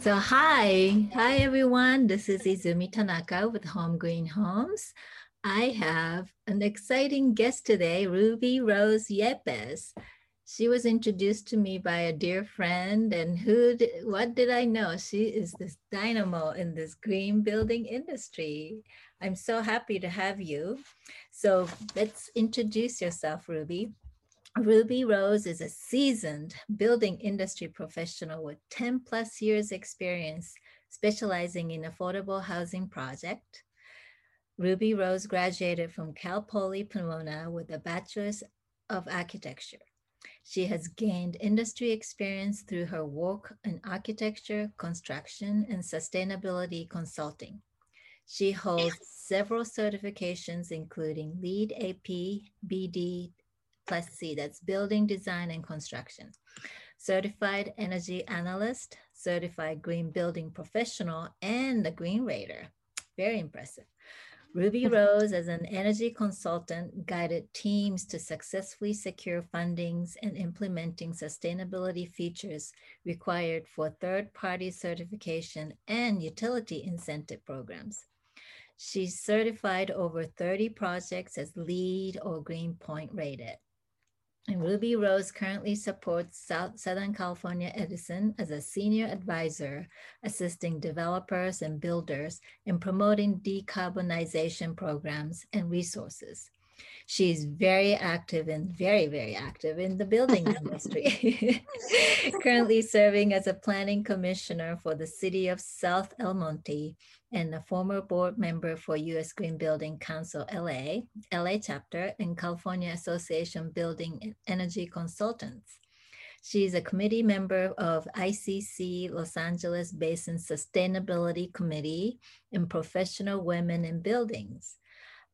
So hi, hi everyone. This is Izumi Tanaka with Home Green Homes. I have an exciting guest today, Ruby Rose Yepes. She was introduced to me by a dear friend, and who? Did, what did I know? She is this dynamo in this green building industry. I'm so happy to have you. So let's introduce yourself, Ruby. Ruby Rose is a seasoned building industry professional with 10 plus years experience specializing in affordable housing project. Ruby Rose graduated from Cal Poly Pomona with a bachelor's of architecture. She has gained industry experience through her work in architecture, construction, and sustainability consulting. She holds several certifications, including LEED AP, BD, plus C, that's building design and construction. Certified energy analyst, certified green building professional, and a green rater. Very impressive. Ruby Rose, as an energy consultant, guided teams to successfully secure fundings and implementing sustainability features required for third party certification and utility incentive programs. She's certified over 30 projects as LEED or Green Point rated. And Ruby Rose currently supports South, Southern California Edison as a senior advisor, assisting developers and builders in promoting decarbonization programs and resources. She's very active and very, very active in the building industry. Currently serving as a planning commissioner for the city of South El Monte and a former board member for U.S. Green Building Council LA, LA chapter, and California Association Building Energy Consultants. She is a committee member of ICC Los Angeles Basin Sustainability Committee and Professional Women in Buildings,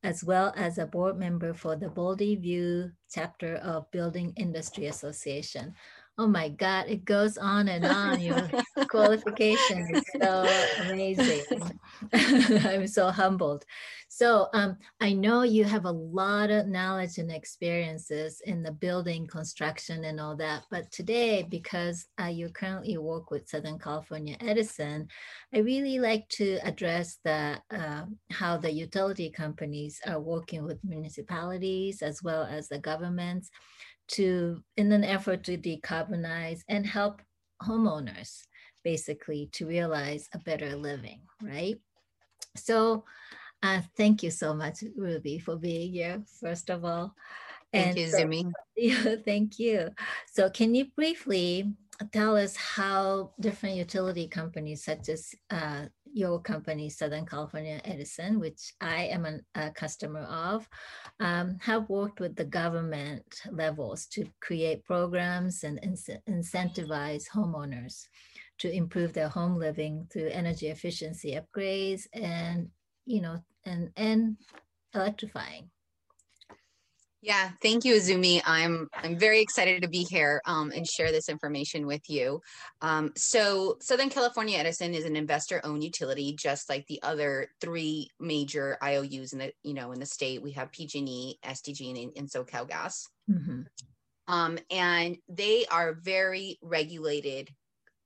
as well as a board member for the Baldy View chapter of Building Industry Association oh my God, it goes on and on. Your qualification is so amazing. I'm so humbled. So um, I know you have a lot of knowledge and experiences in the building construction and all that. But today, because uh, you currently work with Southern California Edison, I really like to address the uh, how the utility companies are working with municipalities as well as the governments to in an effort to decarbonize and help homeowners basically to realize a better living, right? So uh, thank you so much, Ruby, for being here, first of all. Thank and you, Zumi. So, thank you. So can you briefly tell us how different utility companies such as uh, your company, Southern California Edison, which I am an, a customer of, um, have worked with the government levels to create programs and incentivize homeowners to improve their home living through energy efficiency upgrades and, you know, and, and electrifying. Yeah, thank you, Izumi. I'm I'm very excited to be here um, and share this information with you. Um, so, Southern California Edison is an investor-owned utility, just like the other three major IOUs in the you know in the state. We have PG&E, SDG, and, and SoCal Gas. Mm-hmm. Um, and they are very regulated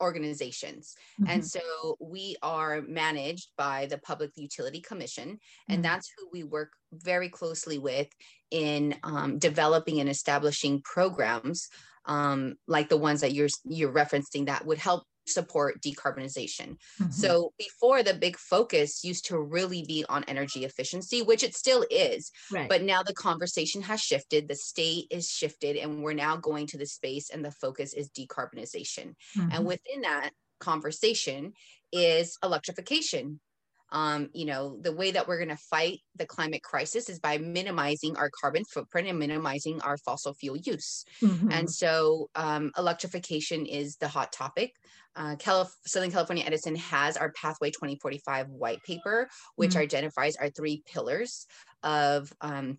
organizations. Mm-hmm. And so we are managed by the Public Utility Commission, and mm-hmm. that's who we work very closely with in um, developing and establishing programs um, like the ones that you're you're referencing that would help support decarbonization. Mm-hmm. So before the big focus used to really be on energy efficiency, which it still is. Right. But now the conversation has shifted, the state is shifted, and we're now going to the space and the focus is decarbonization. Mm-hmm. And within that conversation is electrification um, you know, the way that we're going to fight the climate crisis is by minimizing our carbon footprint and minimizing our fossil fuel use. Mm-hmm. And so, um, electrification is the hot topic. Uh, Calif- Southern California Edison has our Pathway 2045 white paper, which mm-hmm. identifies our three pillars of um,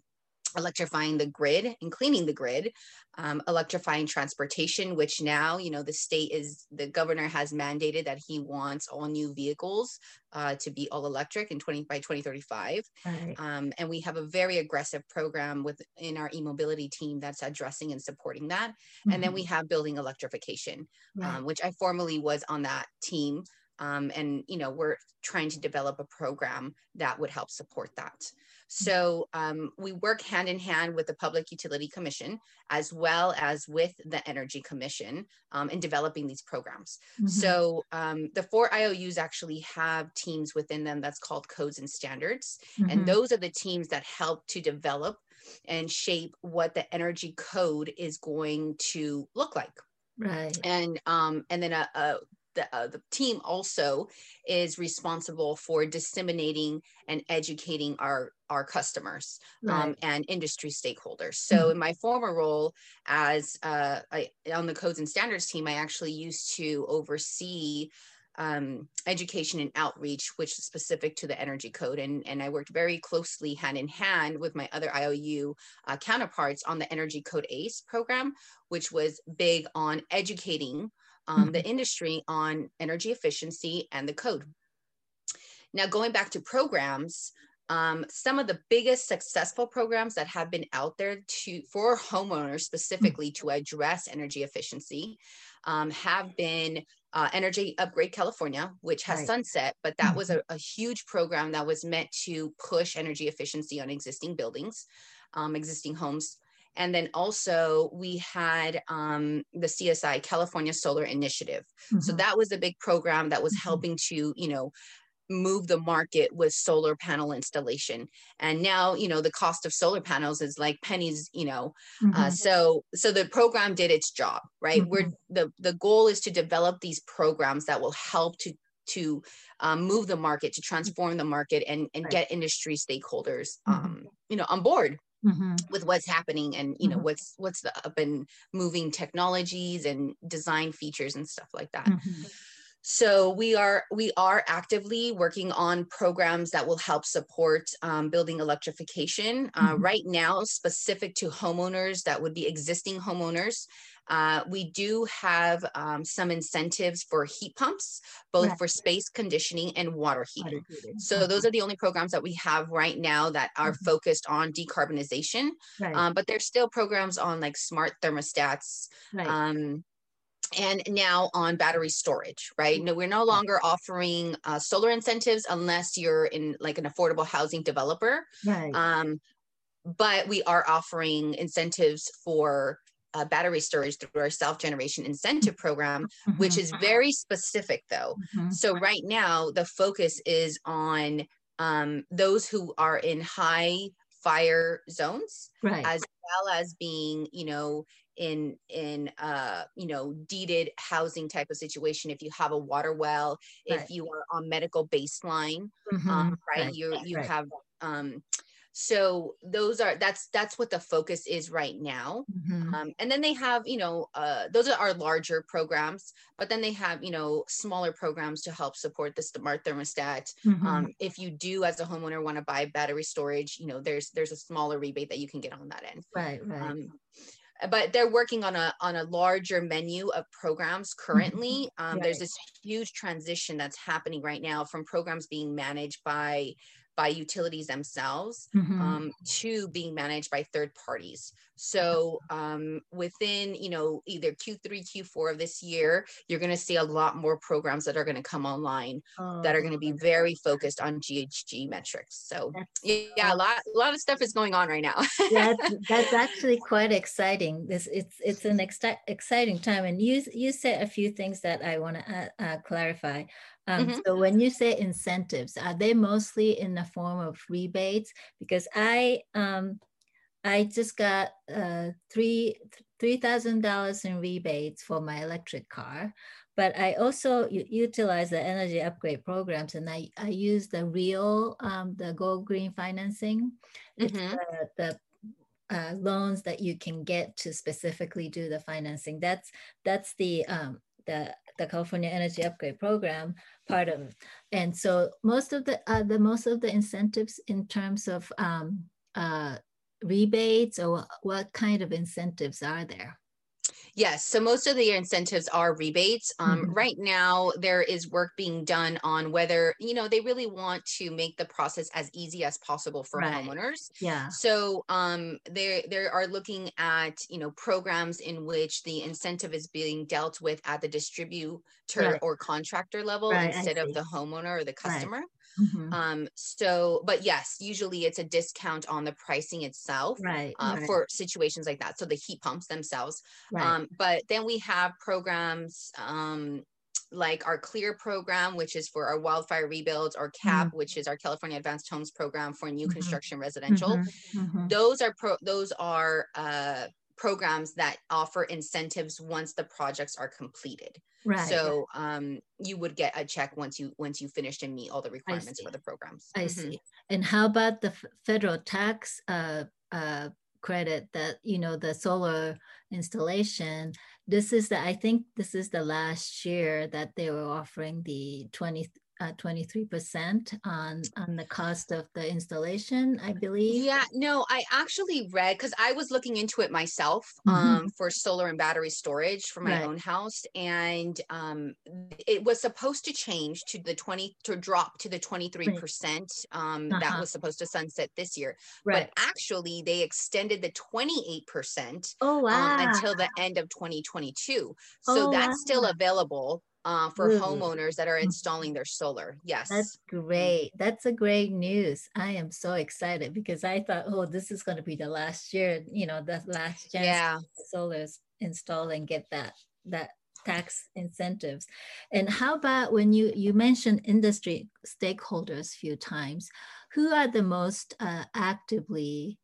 electrifying the grid and cleaning the grid um, electrifying transportation which now you know the state is the governor has mandated that he wants all new vehicles uh, to be all electric in 20 by 2035 right. um, and we have a very aggressive program within our e-mobility team that's addressing and supporting that mm-hmm. and then we mm-hmm. have building electrification right. um, which i formerly was on that team Um, and you know we're trying to develop a program that would help support that. So um, we work hand in hand with the Public Utility Commission as well as with the Energy Commission um, in developing these programs. Mm-hmm. So um, the four IOUs actually have teams within them that's called codes and standards. Mm-hmm. And those are the teams that help to develop and shape what the energy code is going to look like. Right. And um, and then a, a the, uh, the team also is responsible for disseminating and educating our our customers um, right. um, and industry stakeholders. So mm-hmm. in my former role as uh, I, on the codes and standards team, I actually used to oversee um, education and outreach, which is specific to the energy code. And, and I worked very closely hand in hand with my other IOU uh, counterparts on the Energy Code ACE program, which was big on educating um, mm-hmm. the industry on energy efficiency and the code. Now, going back to programs, um, some of the biggest successful programs that have been out there to for homeowners specifically mm-hmm. to address energy efficiency um, have been uh, Energy Upgrade California, which has right. sunset, but that mm-hmm. was a, a, huge program that was meant to push energy efficiency on existing buildings, um, existing homes. And then also we had um, the CSI California Solar Initiative. Mm-hmm. So that was a big program that was mm-hmm. helping to, you know, move the market with solar panel installation and now you know the cost of solar panels is like pennies you know uh, mm-hmm. uh, so so the program did its job right mm-hmm. where the the goal is to develop these programs that will help to to um, move the market to transform the market and and right. get industry stakeholders mm-hmm. um, you know on board Mm-hmm. with what's happening and you know mm-hmm. what's what's the up and moving technologies and design features and stuff like that mm-hmm. so we are we are actively working on programs that will help support um, building electrification uh, mm-hmm. right now specific to homeowners that would be existing homeowners uh, we do have um, some incentives for heat pumps, both right. for space conditioning and water heating. Water so those are the only programs that we have right now that are mm-hmm. focused on decarbonization. Right. Um, but there's still programs on like smart thermostats. Right. Um, and now on battery storage, right? No, we're no longer offering uh, solar incentives unless you're in like an affordable housing developer. Right. Um, but we are offering incentives for uh, battery storage through our self generation incentive program, mm-hmm. which is very specific though. Mm-hmm. So, right now, the focus is on um, those who are in high fire zones, right. as well as being, you know, in in uh you know deeded housing type of situation if you have a water well right. if you are on medical baseline mm-hmm. um, right? right you you right. have um so those are that's that's what the focus is right now mm-hmm. um, and then they have you know uh, those are our larger programs but then they have you know smaller programs to help support the smart thermostat mm-hmm. um, if you do as a homeowner want to buy battery storage you know there's there's a smaller rebate that you can get on that end right right um, but they're working on a on a larger menu of programs currently mm-hmm. um, right. there's this huge transition that's happening right now from programs being managed by by utilities themselves mm-hmm. um, to being managed by third parties. So um, within, you know, either Q3, Q4 of this year, you're going to see a lot more programs that are going to come online oh, that are going to be very focused on GHG metrics. So yeah, a lot, a lot of stuff is going on right now. that's, that's actually quite exciting. This it's it's an ex- exciting time, and you you said a few things that I want to uh, uh, clarify. Um, mm-hmm. So when you say incentives, are they mostly in the form of rebates? Because I um, I just got uh, three three thousand dollars in rebates for my electric car, but I also utilize the energy upgrade programs, and I I use the real um, the Go Green financing. Mm-hmm. the, the uh, loans that you can get to specifically do the financing. That's that's the um, the the California Energy Upgrade Program part of it. And so most of the uh, the most of the incentives in terms of um, uh, rebates or what kind of incentives are there? Yes. So most of the incentives are rebates. Um, Mhm. Right now, there is work being done on whether, you know, they really want to make the process as easy as possible for Right. homeowners. Yeah. So um, they they are looking at you know programs in which the incentive is being dealt with at the distributor Right. or contractor level Right, instead of the homeowner or the customer. Mhm. Um, so, but yes, usually it's a discount on the pricing itself. Right. Uh, for situations like that, so the heat pumps themselves. right. Um, but then we have programs um, like our CLEAR program, which is for our wildfire rebuilds, or CAP, which is our California Advanced Homes program for new Mhm. construction residential. Mhm, mhm. Those are pro- those are uh, programs that offer incentives once the projects are completed. Right. So um, you would get a check once you once you finished and meet all the requirements for the programs. I Mhm. see. And how about the f- federal tax uh, uh, credit that you know the solar installation? This is the I think this is the last year that they were offering the 20 uh, 23% on on the cost of the installation, I believe. Yeah, no, I actually read because I was looking into it myself Mhm. um, for solar and battery storage for my Right. own house, and um, it was supposed to change to the twenty to drop to the twenty three percent. Um, That Uh-huh. was supposed to sunset this year, Right. but actually they extended the twenty eight percent oh wow. um, until the end of 2022. So Oh, that's still available uh, for Really? homeowners that are Mhm. installing their solar. Yes. That's great. That's a great news. I am so excited because I thought, oh, this is going to be the last year, you know, the last chance yeah. solars install and get that that tax incentives. And how about when you you mentioned industry stakeholders a few times, who are the most uh, actively,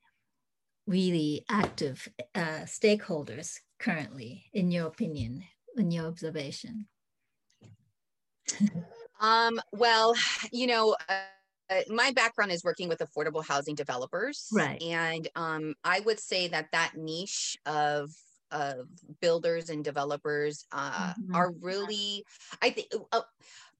really active uh, stakeholders currently, in your opinion, in your observation? Um, well, you know, uh, uh, my background is working with affordable housing developers. Right. And um, I would say that that niche of of builders and developers uh, Mhm. are really, I think, uh,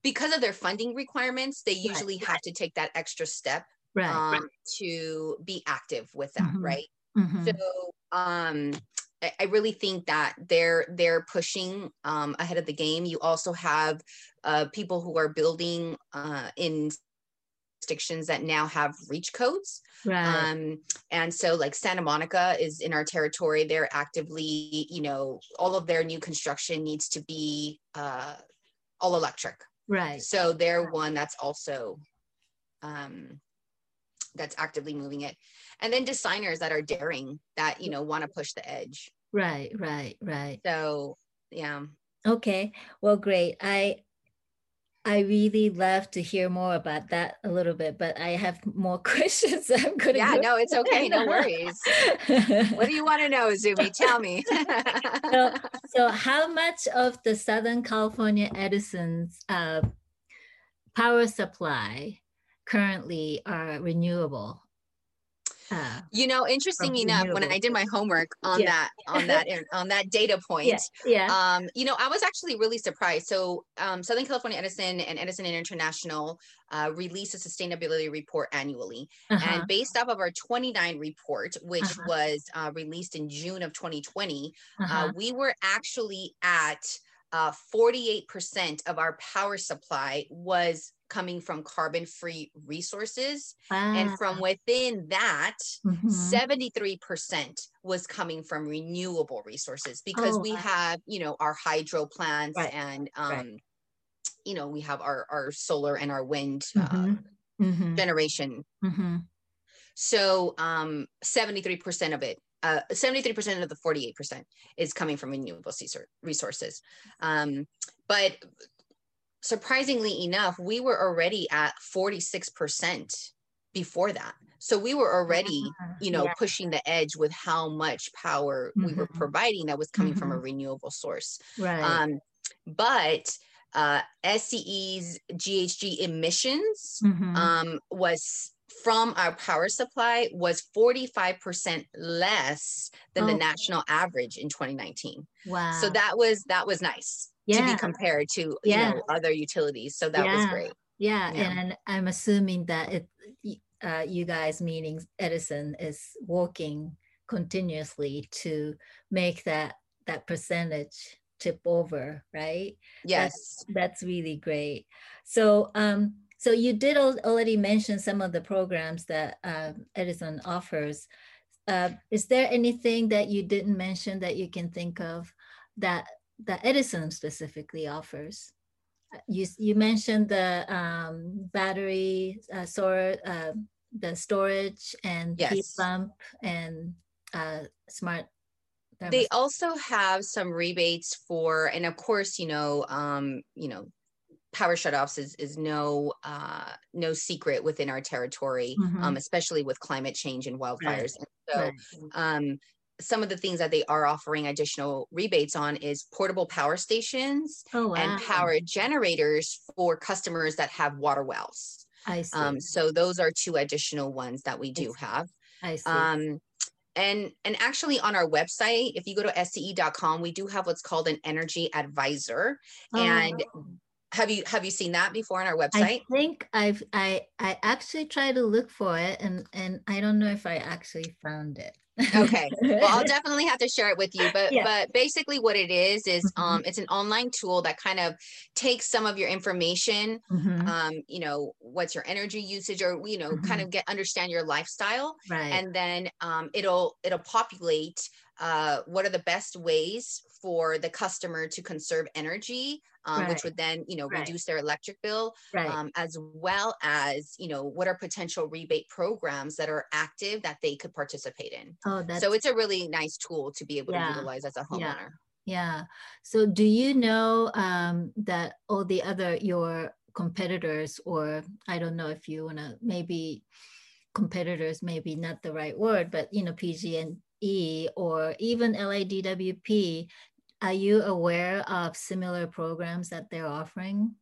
because of their funding requirements, they usually have to take that extra step Right. um, to be active with that, Mhm. right? Mhm. So um I, I really think that they're they're pushing um ahead of the game. You also have uh people who are building uh in jurisdictions that now have reach codes. right. Um and so like Santa Monica is in our territory. They're actively, you know, all of their new construction needs to be uh all electric. right. So they're one that's also um, that's actively moving it. And then designers that are daring that, you know, want to push the edge. Right, right, right. So yeah. Okay. Well, great. I I really love to hear more about that a little bit, but I have more questions. I'm gonna Yeah, go- no, it's okay. No worries. What do you want to know, Zumi? Tell me. so, so how much of the Southern California Edison's uh, power supply currently are renewable? Uh, you know, interesting From enough, when I did my homework on Yeah. that, on that, on that data point, yeah, yeah, um, you know, I was actually really surprised. So, um, Southern California Edison and Edison International uh, release a sustainability report annually, uh-huh, and based off of our 29 report, which Uh-huh. was uh, released in June of 2020, uh-huh. uh, we were actually at uh, 48% of our power supply was coming from carbon-free resources, and from within that, Mhm. 73% was coming from renewable resources because Oh, we wow. have you know our hydro plants Right, and um right. you know we have our our solar and our wind uh, Mhm. Mhm. generation Mhm. so um 73% of it uh 73% of the 48% is coming from renewable resources um but surprisingly enough we were already at 46% before that so we were already Ah, you know yeah. pushing the edge with how much power we were Mhm. providing that was coming from a Mhm. renewable source right. um but uh SCE's GHG emissions Mhm. um was from our power supply was 45% less than the Oh. national average in 2019 wow. so that was that was nice to be compared to you know other utilities so that was great yeah, yeah. and I'm assuming that it, uh, you guys, meaning Edison, is working continuously to make that that percentage tip over, right? Yes. That's, that's really great. So um so you did al- already mention some of the programs that uh, Edison offers. Uh, is there anything that you didn't mention that you can think of that that Edison specifically offers? You you mentioned the um, battery uh, store, uh, the storage and heat pump and uh, smart. They also have some rebates for, and of course, you know, um, you know, power shutoffs is is no uh no secret within our territory, Mhm. um, especially with climate change and wildfires. And so Right. um some of the things that they are offering additional rebates on is portable power stations Oh wow! and power generators for customers that have water wells. I see. Um, so those are two additional ones that we do see. have. I see. Um, and and actually on our website, if you go to sce.com, we do have what's called an energy advisor. And Oh. Have you have you seen that before on our website? I think I've I I actually tried to look for it and and I don't know if I actually found it. Okay. Well, I'll definitely have to share it with you. But Yeah. but basically what it is is Mhm. um it's an online tool that kind of takes some of your information, Mhm, um, you know, what's your energy usage or you know, kind Mhm. of get understand your lifestyle. right. and then um, it'll it'll populate uh, what are the best ways for the customer to conserve energy um, Right. which would then you know Right. reduce their electric bill right. um, as well as you know what are potential rebate programs that are active that they could participate in oh, that's so it's a really nice tool to be able Yeah. to utilize as a homeowner Yeah. yeah. So do you know um, that all the other your competitors, or I don't know if you wanna maybe competitors, maybe not the right word, but you know PG&E or even LADWP, are you aware of similar programs that they're offering?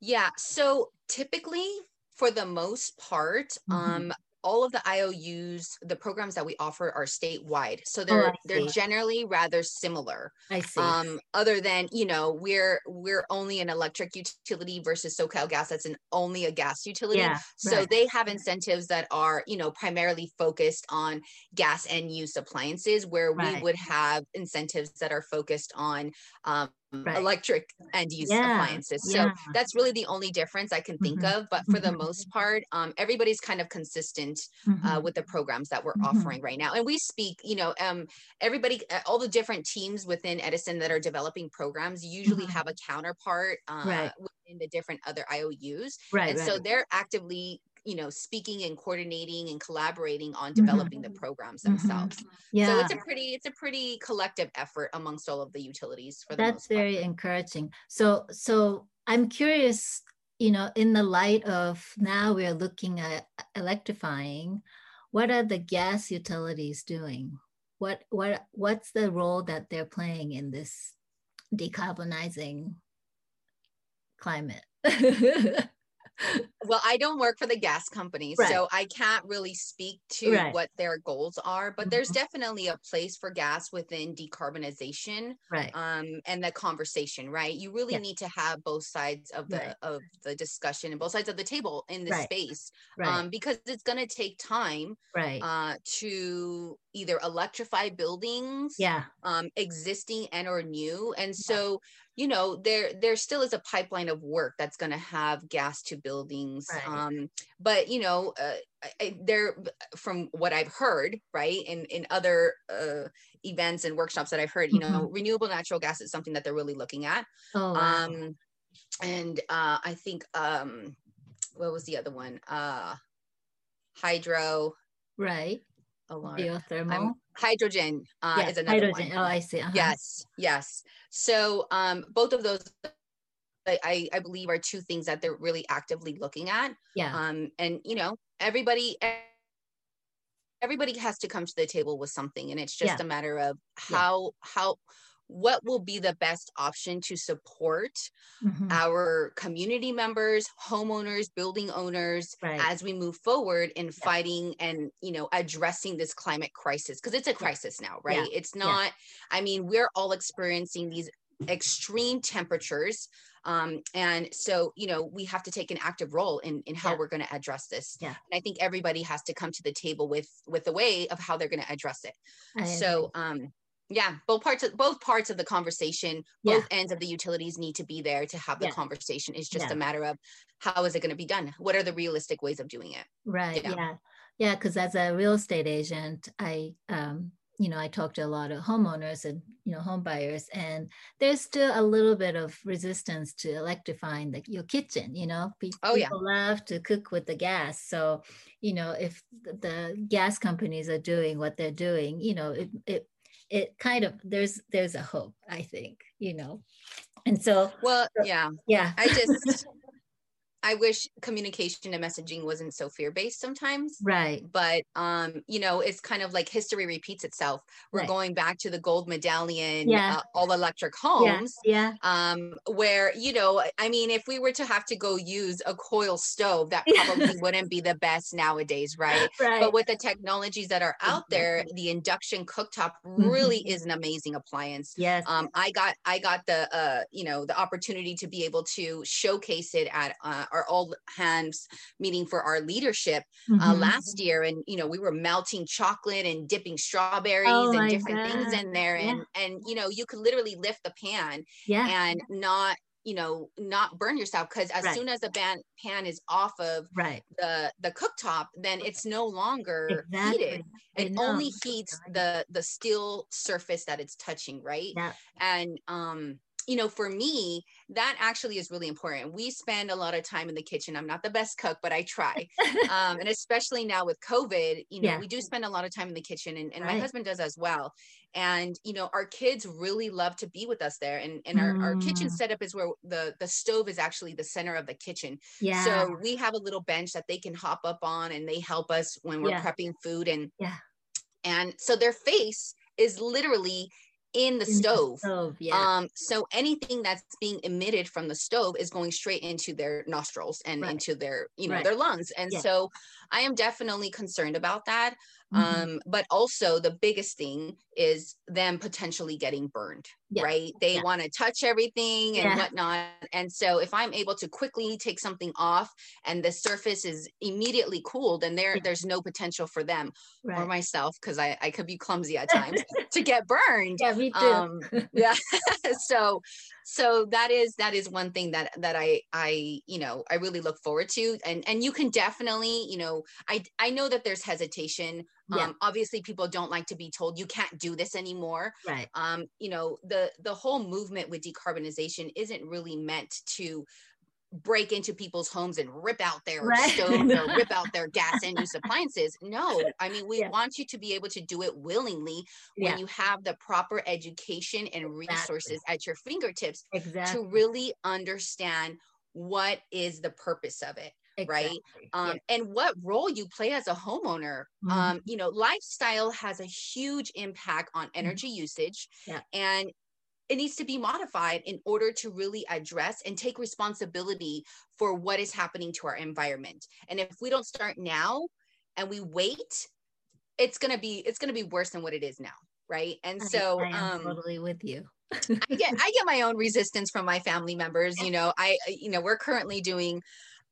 Yeah. So typically, for the most part, Mhm. um, all of the IOUs, the programs that we offer are statewide. So Oh, they're I they're generally rather similar. I see. Um, other than, you know, we're we're only an electric utility versus SoCal Gas that's an only a gas utility. yeah. So right. they have incentives that are, you know, primarily focused on gas end use appliances, where we would have incentives that are focused on um, Right. electric end use Yeah, appliances. So yeah. that's really the only difference I can think Mhm, of. But for the mhm. most part, um, everybody's kind of consistent uh, Mhm. with the programs that we're Mhm. offering right now. And we speak, you know, um, everybody, uh, all the different teams within Edison that are developing programs usually Mhm. have a counterpart uh, Right. within the different other IOUs right. and right. so they're actively you know speaking and coordinating and collaborating on Mhm. developing the programs Mhm. themselves yeah. so it's a pretty it's a pretty collective effort amongst all of the utilities for the that's very encouraging so so i'm curious you know in the light of now we're looking at electrifying what are the gas utilities doing what what what's the role that they're playing in this decarbonizing climate well i don't work for the gas companies Right. so i can't really speak to Right. what their goals are but there's Mhm. definitely a place for gas within decarbonization right um, and the conversation, right? You really need to have both sides of the Right. of the discussion and both sides of the table in this space, right um, because it's going to take time right uh, to either electrify buildings, yeah um, existing and or new, and so you know there there still is a pipeline of work that's going to have gas to buildings, Right. um, but you know uh, I, I, there from what I've heard, right, in in other uh, events and workshops that I've heard, you know, renewable natural gas is something that they're really looking at. oh wow. Um, and uh, I think um, what was the other one? Uh, hydro. right Oh, Lord. geothermal I'm- hydrogen uh, yeah is another hydrogen one. oh i see uh-huh. Yes, yes. So um, both of those, I, I believe, are two things that they're really actively looking at. yeah Um, and you know, everybody. Everybody has to come to the table with something, and it's just Yeah. a matter of Yeah. how how what will be the best option to support Mhm. our community members, homeowners, building owners Right. as we move forward in fighting and you know addressing this climate crisis because it's a crisis now, right? It's not I mean, we're all experiencing these extreme temperatures um and so you know we have to take an active role in in how Yeah. we're going to address this Yeah. and i think everybody has to come to the table with with a way of how they're going to address it I so um yeah both parts of both parts of the conversation both ends of the utilities need to be there to have the yeah. conversation. It's just yeah. a matter of how is it going to be done? What are the realistic ways of doing it? Right yeah. yeah. Because as a real estate agent i um you know i talk to a lot of homeowners and you know home buyers and there's still a little bit of resistance to electrifying the, your kitchen you know? People, oh, yeah. people love to cook with the gas so you know if the gas companies are doing what they're doing you know it, it it kind of there's there's a hope i think you know? And so well yeah. yeah. I just I wish communication and messaging wasn't so fear based sometimes. Right. But um, you know, it's kind of like history repeats itself. We're right. going back to the gold medallion, yeah. uh, all electric homes. Yeah. yeah. Um, where you know, I mean, if we were to have to go use a coil stove, that probably wouldn't be the best nowadays, right? Right. But with the technologies that are out there, the induction cooktop really mm-hmm. is an amazing appliance. Yes. Um, I got I got the uh, you know, the opportunity to be able to showcase it at uh, our all hands meeting for our leadership uh, mm-hmm. uh, last year, and you know we were melting chocolate and dipping strawberries oh and different God. things in there, and yeah. and you know you could literally lift the pan yeah. and not you know not burn yourself because as right. soon as the pan, pan is off of right. the the cooktop then it's no longer exactly. heated it only heats the the steel surface that it's touching right yeah. and um you know, for me, that actually is really important. We spend a lot of time in the kitchen. I'm not the best cook, but I try. um, and especially now with COVID, you know, yeah. we do spend a lot of time in the kitchen and, and right. my husband does as well. And, you know, our kids really love to be with us there. And, and our, mm. our kitchen mm. setup is where the, the stove is actually the center of the kitchen. Yeah. So we have a little bench that they can hop up on and they help us when we're yeah. prepping food. And, yeah. and so their face is literally in the in stove. The stove yeah. Um, so anything that's being emitted from the stove is going straight into their nostrils and right. into their, you know, right. their lungs. And yeah. so I am definitely concerned about that. Mm-hmm. Um, but also the biggest thing is them potentially getting burned, yeah. right? They yeah. want to touch everything and yeah. whatnot. And so if I'm able to quickly take something off and the surface is immediately cooled, and there there's no potential for them right. or myself, because I, I could be clumsy at times to get burned. Yeah, me too. Um, yeah. so so that is that is one thing that that i i you know i really look forward to and and you can definitely you know i i know that there's hesitation yeah. um obviously people don't like to be told you can't do this anymore right um you know the the whole movement with decarbonization isn't really meant to break into people's homes and rip out their right. stoves or rip out their gas and use appliances. No, I mean, we yeah. want you to be able to do it willingly when yeah. you have the proper education and resources exactly. at your fingertips exactly. to really understand what is the purpose of it. Exactly. right um, yeah. and what role you play as a homeowner mm-hmm. um, you know lifestyle has a huge impact on mm-hmm. energy mm-hmm. usage yeah. and it needs to be modified in order to really address and take responsibility for what is happening to our environment. And if we don't start now and we wait, it's gonna be it's gonna be worse than what it is now, right? And so I, I am um, totally with you. I get I get my own resistance from my family members. You know, I you know we're currently doing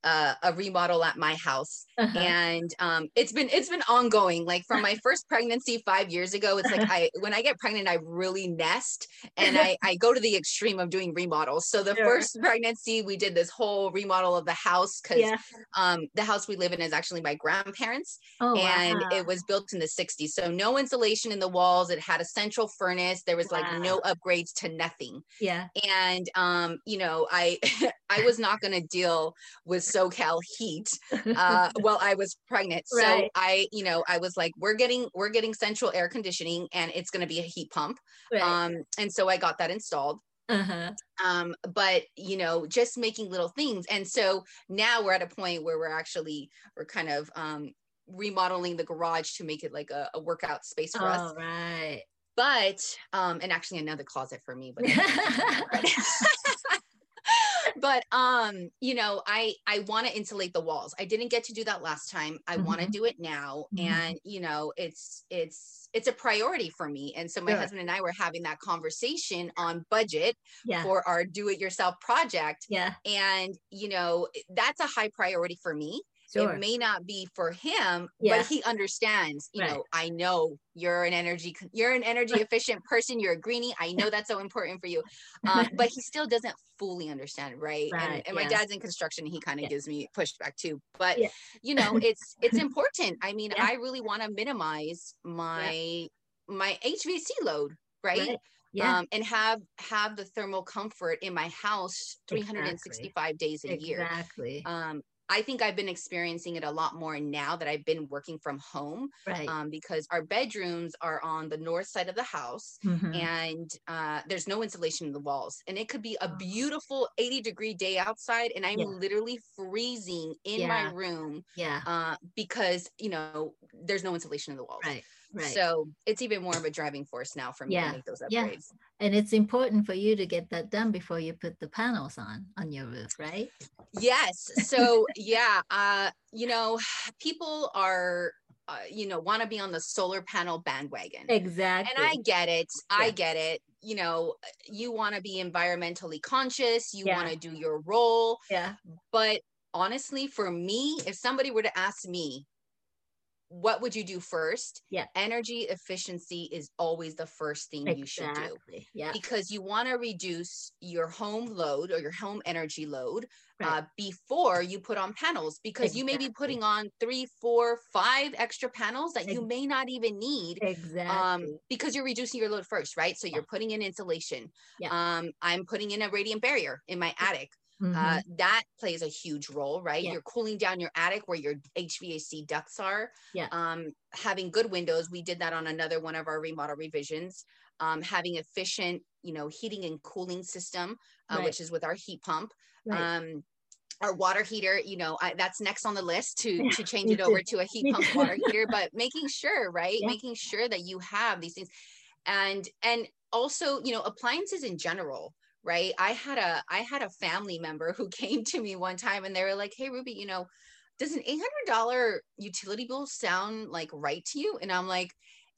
uh, a remodel at my house uh-huh. and um, it's been it's been ongoing like from my first pregnancy five years ago it's like i when i get pregnant i really nest and i i go to the extreme of doing remodels so the sure. first pregnancy we did this whole remodel of the house because yeah. um, the house we live in is actually my grandparents oh, and wow. it was built in the 60s so no insulation in the walls it had a central furnace there was wow. like no upgrades to nothing yeah and um you know i i was not going to deal with SoCal heat uh, while I was pregnant. Right. So I, you know, I was like, we're getting we're getting central air conditioning, and it's going to be a heat pump. Right. Um, and so I got that installed. Uh-huh. Um, but you know, just making little things. And so now we're at a point where we're actually we're kind of um remodeling the garage to make it like a, a workout space for oh, us. Right. But um, and actually another closet for me, but but um you know i i want to insulate the walls. I didn't get to do that last time. I mm-hmm. want to do it now. Mm-hmm. and you know it's it's it's a priority for me. And so my husband and i were having that conversation on budget yeah. for our do it yourself project. Yeah. And you know that's a high priority for me Sure. it may not be for him Yeah. but he understands you Right. know i know you're an energy you're an energy efficient person you're a greenie i know that's so important for you um, but he still doesn't fully understand right, Right, and, and my dad's in construction he kind of Yeah. gives me pushback too but Yeah. you know it's it's important i mean Yeah. i really want to minimize my my hvc load right, Yeah. um, and have have the thermal comfort in my house 365 days a year exactly. um, I think I've been experiencing it a lot more now that I've been working from home right. um, because our bedrooms are on the north side of the house Mhm. and uh, there's no insulation in the walls. And it could be a Oh. beautiful 80 degree day outside and I'm Yeah. literally freezing in Yeah. my room yeah. uh, because, you know, there's no insulation in the walls. Right. Right. So it's even more of a driving force now for me Yeah. to make those Yeah. And it's important for you to get that done before you put the panels on on your roof, right? Yes. So yeah, uh, you know, people are, uh, you know, want to be on the solar panel bandwagon. Exactly. And I get it. I get it. You know, you want to be environmentally conscious. You Yeah. want to do your role. yeah. But honestly, for me, if somebody were to ask me, what would you do first? Yeah. Energy efficiency is always the first thing you should do Yeah. because you want to reduce your home load or your home energy load Right. uh, before you put on panels because you may be putting on three, four, five extra panels that you may not even need. Exactly. Um, because you're reducing your load first, right? So you're putting in insulation. Yeah. Um, I'm putting in a radiant barrier in my attic. Mhm. Uh, that plays a huge role, right? Yeah. You're cooling down your attic where your HVAC ducts are. Yeah. Um, having good windows. We did that on another one of our remodel revisions. Um, having efficient, you know, heating and cooling system, uh, Right. which is with our heat pump. right. Um, our water heater, you know, I, that's next on the list to Yeah, to change it over too. to a heat pump water heater, but making sure, right? Yeah. Making sure that you have these things, and and also, you know, appliances in general right? I had a i had a family member who came to me one time and they were like hey ruby you know does an $800 utility bill sound like right to you? And i'm like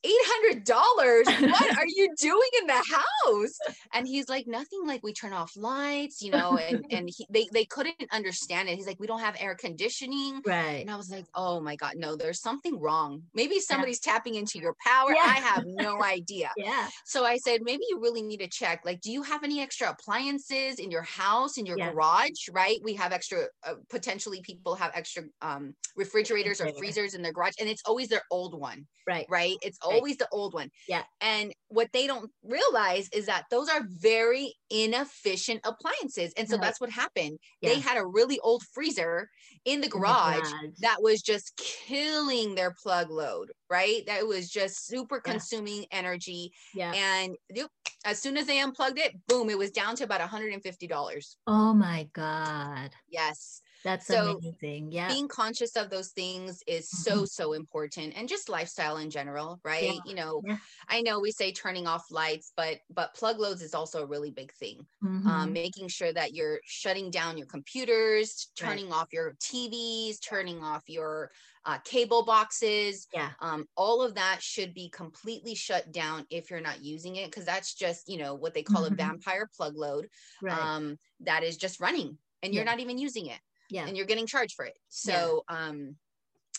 $800 what are you doing in the house and he's like nothing like we turn off lights you know and and he, they they couldn't understand it he's like we don't have air conditioning right. and I was like, oh my God, no, there's something wrong. Maybe somebody's tapping into your power. Yeah. I have no idea. Yeah. So I said, maybe you really need to check. Like, do you have any extra appliances in your house, in your Yeah. garage? Right? We have extra, uh, potentially people have extra um, refrigerators or freezers in their garage, and it's always their old one, Right. right? It's Right. always the old one. Yeah. And what they don't realize is that those are very inefficient appliances. And so Right. that's what happened. Yeah. They had a really old freezer in the oh garage garage. that was just killing their plug load, right? That was just super Yeah. consuming energy. Yeah. And yep, as soon as they unplugged it, boom, it was down to about $150. Oh my God. Yes. That's So, amazing. Yeah. Being conscious of those things is so, so important. And just lifestyle in general, right? Yeah. You know, Yeah. I know we say turning off lights, but but plug loads is also a really big thing. um, Mhm. making sure that you're shutting down your computers, Right. turning off your TVs, turning off your uh, cable boxes. Yeah. Um, all of that should be completely shut down if you're not using it, because that's just you know what they call Mhm. a vampire plug load. Right. Um, that is just running, and you're Yeah. not even using it, yeah. and you're getting charged for it. Yeah. So. Um,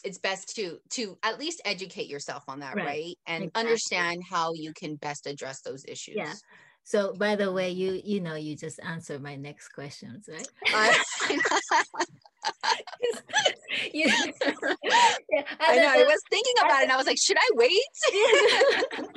it's best to to at least educate yourself on that, Right. right? And Exactly. understand how you can best address those issues. Yeah. So by the way, you you know you just answered my next questions, right? You- Yeah, I know. I was thinking about it and I was like, should I wait?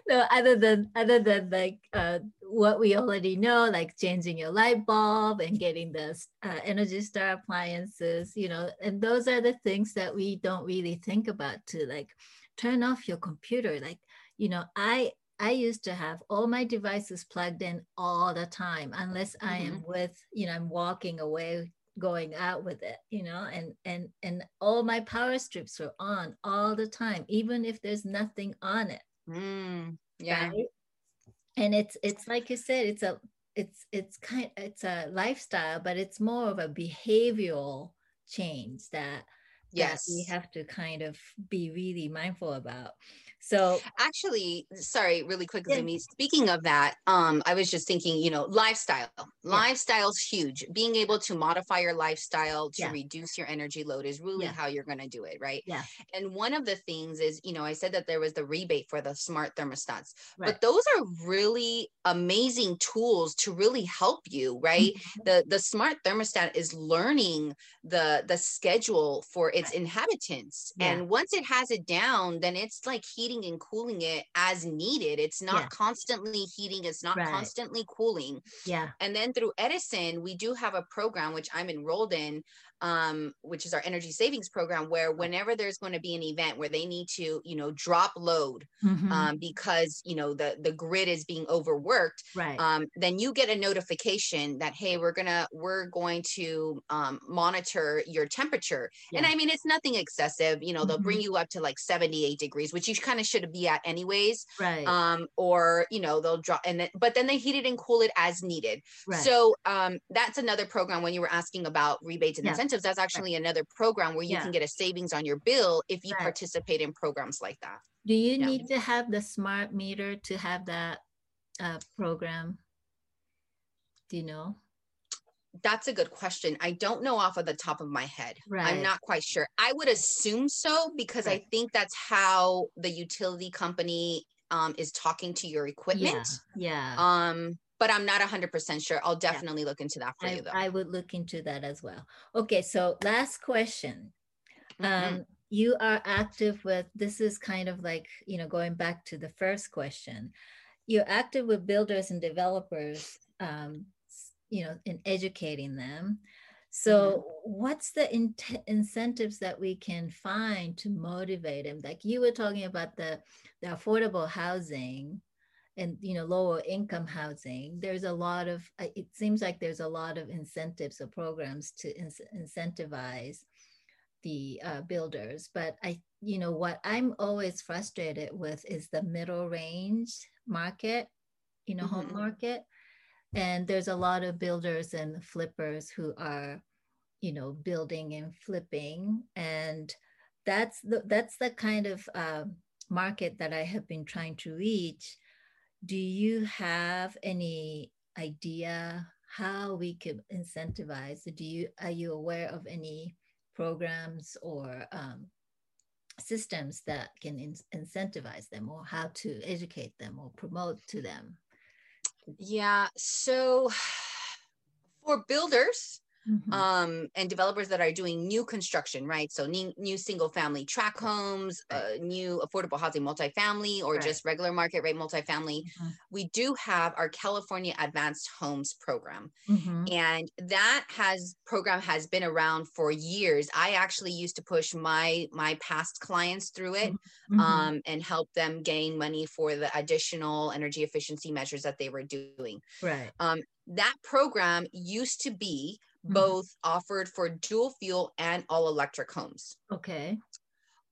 no, other than other than like uh, what we already know, like changing your light bulb and getting the uh, Energy Star appliances, you know, and those are the things that we don't really think about to like turn off your computer. Like, you know, I I used to have all my devices plugged in all the time, unless I am with, you know, I'm walking away going out with it you know and and and all my power strips were on all the time even if there's nothing on it Mm, yeah. right and it's it's like you said it's a it's it's kind it's a lifestyle but it's more of a behavioral change that Yes. that we have to kind of be really mindful about So actually, sorry, really quick, yeah. Zumi. Speaking of that, um, I was just thinking, you know, lifestyle. Yeah. Lifestyle's huge. Being able to modify your lifestyle to yeah. reduce your energy load is really how you're going to do it, right? Yeah. And one of the things is, you know, I said that there was the rebate for the smart thermostats, right. but those are really amazing tools to really help you, right? Mm-hmm. The the smart thermostat is learning the the schedule for its right. inhabitants, and once it has it down, then it's like heating heating and cooling it as needed. It's not yeah. constantly heating, it's not right. constantly cooling. Yeah. And then through Edison, we do have a program which I'm enrolled in um, which is our energy savings program, where whenever there's going to be an event where they need to, you know, drop load mm-hmm. um, because you know the the grid is being overworked, right? Um, then you get a notification that hey, we're gonna we're going to um, monitor your temperature, yeah. and I mean it's nothing excessive. You know, they'll mm-hmm. bring you up to like 78 degrees, which you kind of should be at anyways, right? Um, or you know they'll drop and then but then they heat it and cool it as needed. Right. So um, that's another program when you were asking about rebates and yeah. incentives incentives, that's actually right. another program where you yeah. can get a savings on your bill if you right. participate in programs like that. Do you yeah. need to have the smart meter to have that uh, program? Do you know? That's a good question. I don't know off of the top of my head. Right. I'm not quite sure. I would assume so because right. I think that's how the utility company um, is talking to your equipment. Yeah. yeah. Um, but I'm not 100% sure. I'll definitely yeah. look into that for I, you though. I would look into that as well. Okay, so last question. Mm-hmm. Um, you are active with this is kind of like, you know, going back to the first question. You're active with builders and developers um, you know, in educating them. So, mm-hmm. what's the in- incentives that we can find to motivate them? Like you were talking about the the affordable housing, and you know lower income housing there's a lot of uh, it seems like there's a lot of incentives or programs to in- incentivize the uh, builders but i you know what i'm always frustrated with is the middle range market you know mm-hmm. home market and there's a lot of builders and flippers who are you know building and flipping and that's the that's the kind of uh, market that i have been trying to reach do you have any idea how we could incentivize? Do you are you aware of any programs or um, systems that can in- incentivize them, or how to educate them or promote to them? Yeah. So for builders, Mm-hmm. um, and developers that are doing new construction, right? So new, new single family track homes, uh, new affordable housing multifamily, or right. just regular market rate multifamily. Mm-hmm. We do have our California Advanced Homes program, mm-hmm. and that has program has been around for years. I actually used to push my my past clients through it mm-hmm. um, and help them gain money for the additional energy efficiency measures that they were doing. Right. Um, that program used to be mm-hmm. both offered for dual fuel and all electric homes. Okay.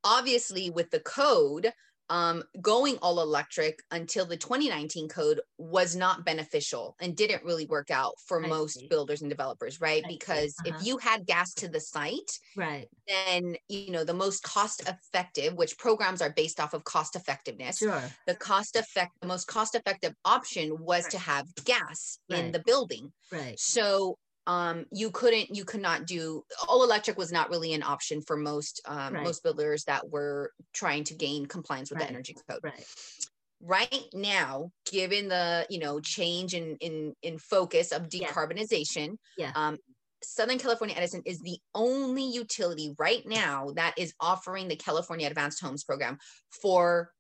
Obviously, with the code, um, going all electric until the 2019 code was not beneficial and didn't really work out for I most see. builders and developers, right? I because uh-huh. if you had gas to the site, right, then you know the most cost effective, which programs are based off of cost effectiveness. Sure. The cost effect, the most cost effective option was right. to have gas right. in the building. Right. So um, you couldn't you could not do all electric was not really an option for most um, right. most builders that were trying to gain compliance with right. the energy code right right now given the you know change in in in focus of decarbonization yeah. um, Southern California Edison is the only utility right now that is offering the California Advanced Homes program for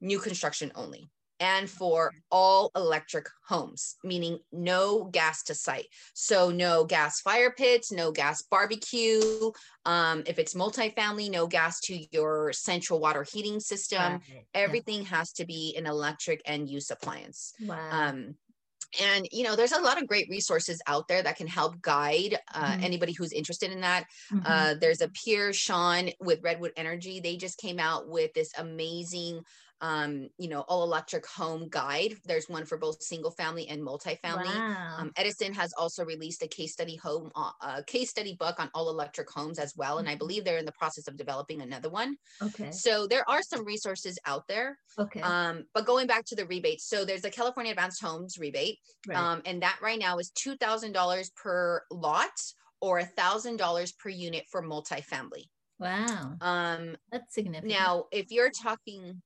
new construction only and for all electric homes, meaning no gas to site. So no gas fire pits, no gas barbecue. Um, if it's multifamily, no gas to your central water heating system. Everything yeah. has to be an electric end use appliance. Wow. Um, and you know there's a lot of great resources out there that can help guide uh, mm-hmm. anybody who's interested in that mm-hmm. uh, there's a peer sean with redwood energy they just came out with this amazing um, you know, all electric home guide. There's one for both single family and multifamily. Wow. Um, Edison has also released a case study home, uh, a case study book on all electric homes as well. And I Mhm. believe they're in the process of developing another one. okay. So there are some resources out there. Okay. Um, but going back to the rebates, so there's a California Advanced Homes rebate, right. um, and that right now is two thousand dollars per lot or a thousand dollars per unit for multifamily. wow. Um, That's significant. now, if you're talking,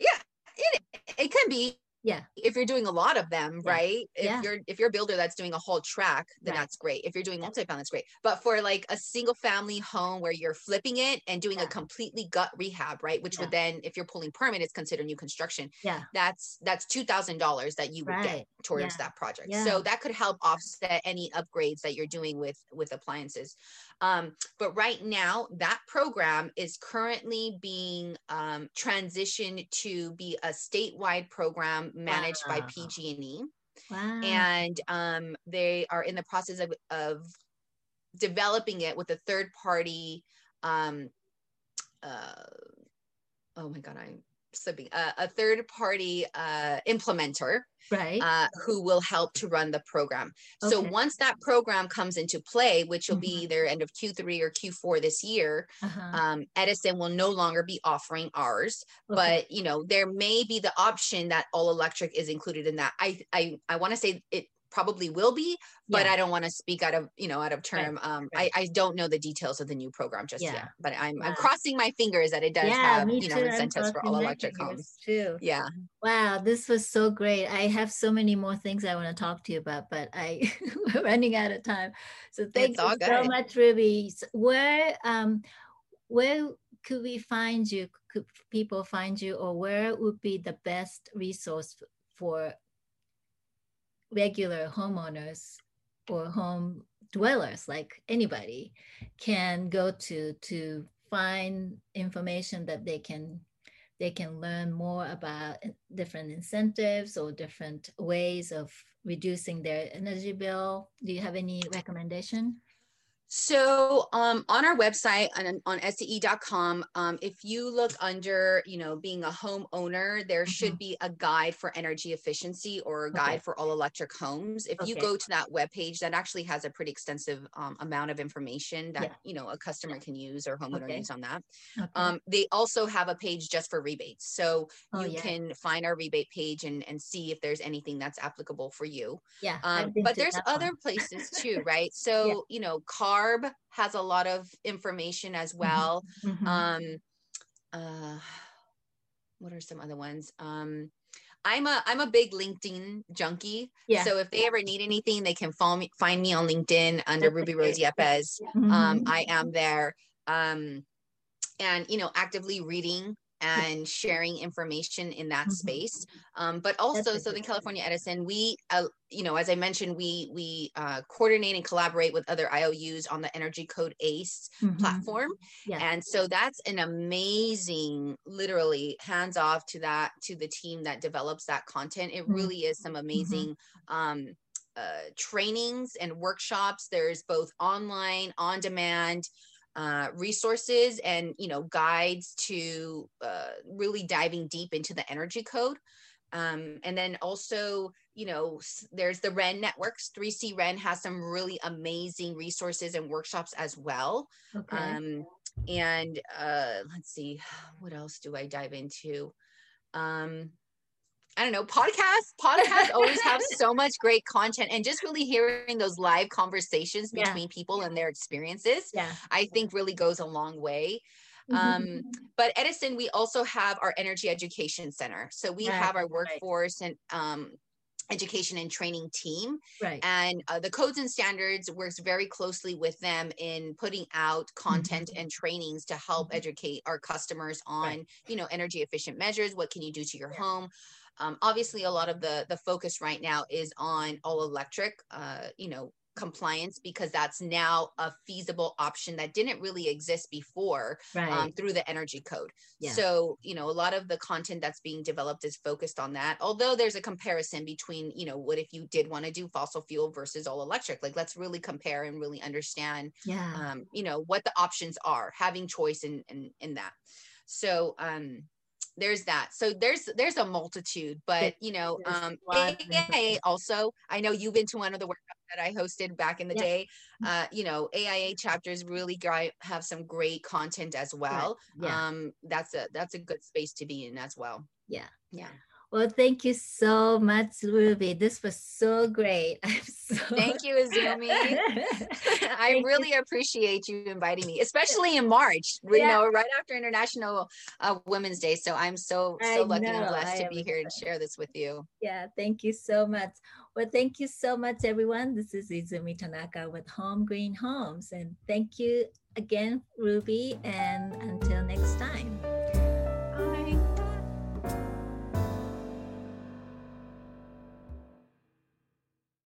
yeah, it it can be yeah. if you're doing a lot of them, Yeah. right? If Yeah. you're if you're a builder that's doing a whole track, then Right. that's great. If you're doing multifamily, that's great. But for like a single family home where you're flipping it and doing Yeah. a completely gut rehab, right? Which would then, if you're pulling permit, it's considered new construction. Yeah. That's that's two thousand dollars that you would Right. get towards that project. So that could help offset any upgrades that you're doing with with appliances. Um, but right now, that program is currently being um, transitioned to be a statewide program managed by PG&E, Wow. and um, they are in the process of, of developing it with a third party. Um, uh, oh my god, I'm slipping. Uh, a third party uh, implementer right. uh, who will help to run the program. So once that program comes into play, which will be either end of Q3 or Q4 this year, uh-huh. um, Edison will no longer be offering ours. Okay. But you know, there may be the option that all electric is included in that. I I I want to say it probably will be, but Yeah. I don't want to speak out of you know out of term. Um, right. I I don't know the details of the new program just Yeah. yet, but I'm I'm crossing my fingers that it does yeah, have you know too. Incentives for all electric homes. Too. Yeah. Wow, this was so great. I have so many more things I want to talk to you about, but I we're running out of time. So thank It's you so much, Ruby. Where um where could we find you? Could people find you, or where would be the best resource for regular homeowners or home dwellers, like anybody, can go to to find information that they can they can learn more about different incentives or different ways of reducing their energy bill. Do you have any recommendation? So um, on our website and on SCE.com, um, if you look under, you know, being a homeowner, there should be a guide for energy efficiency or a Mm-hmm. Okay. guide for all electric homes. If you go to that webpage, that actually has a pretty extensive um, amount of information that, Yeah. you know, a customer can use or homeowner Okay. use on that. Okay. Um, they also have a page just for rebates. So Oh, you yeah. can find our rebate page and, and see if there's anything that's applicable for you yeah, um, but there's that one. other places too right so you know carb has a lot of information as well. Mhm. um uh what are some other ones? Um i'm a i'm a big linkedin junkie. Yeah. so if they ever need anything they can follow me find me on linkedin under ruby rose yepes. Um i am there. Um and you know actively reading and sharing information in that Mhm. space um, but also southern california edison we uh, you know as i mentioned we we uh, coordinate and collaborate with other IOUs on the energy code ace Mhm. platform Yeah. and so that's an amazing literally hands off to that to the team that develops that content it Mhm. really is some amazing um uh, trainings and workshops there's both online on demand uh, resources and you know guides to uh, really diving deep into the energy code. Um, and then also you know there's the ren networks. 3c ren has some really amazing resources and workshops as well. Okay. um, and uh, let's see what else do i dive into? Um, I don't know, podcasts. Podcasts always have so much great content and just really hearing those live conversations Yeah. between people and their experiences, yeah. I think really goes a long way. Mhm. Um, but Edison, we also have our energy education center. So we Right, have our right. workforce and um, education and training team right. and uh, the codes and standards works very closely with them in putting out content and trainings to help Mhm. educate our customers on Right. you know energy efficient measures what can you do to your Yeah. home um, obviously a lot of the the focus right now is on all electric uh, you know compliance because that's now a feasible option that didn't really exist before right. um, through the energy code. Yeah. So, you know, a lot of the content that's being developed is focused on that. Although there's a comparison between, you know, what if you did want to do fossil fuel versus all electric? Like, let's really compare and really understand, yeah. um, you know, what the options are, having choice in in, in that. So, um, there's that so there's there's a multitude but you know um AIA also i know you've been to one of the workshops that i hosted back in the yeah. day uh you know aia chapters really have some great content as well right. yeah. um that's a that's a good space to be in as well yeah yeah well, thank you so much, Ruby. This was so great. I'm so thank you, Izumi. I really you. appreciate you inviting me, especially in March. You yeah. know, right after International uh, Women's Day. So I'm so so I lucky know. and blessed I to be here and share this with you. Yeah, thank you so much. Well, thank you so much, everyone. This is Izumi Tanaka with Home Green Homes, and thank you again, Ruby. And until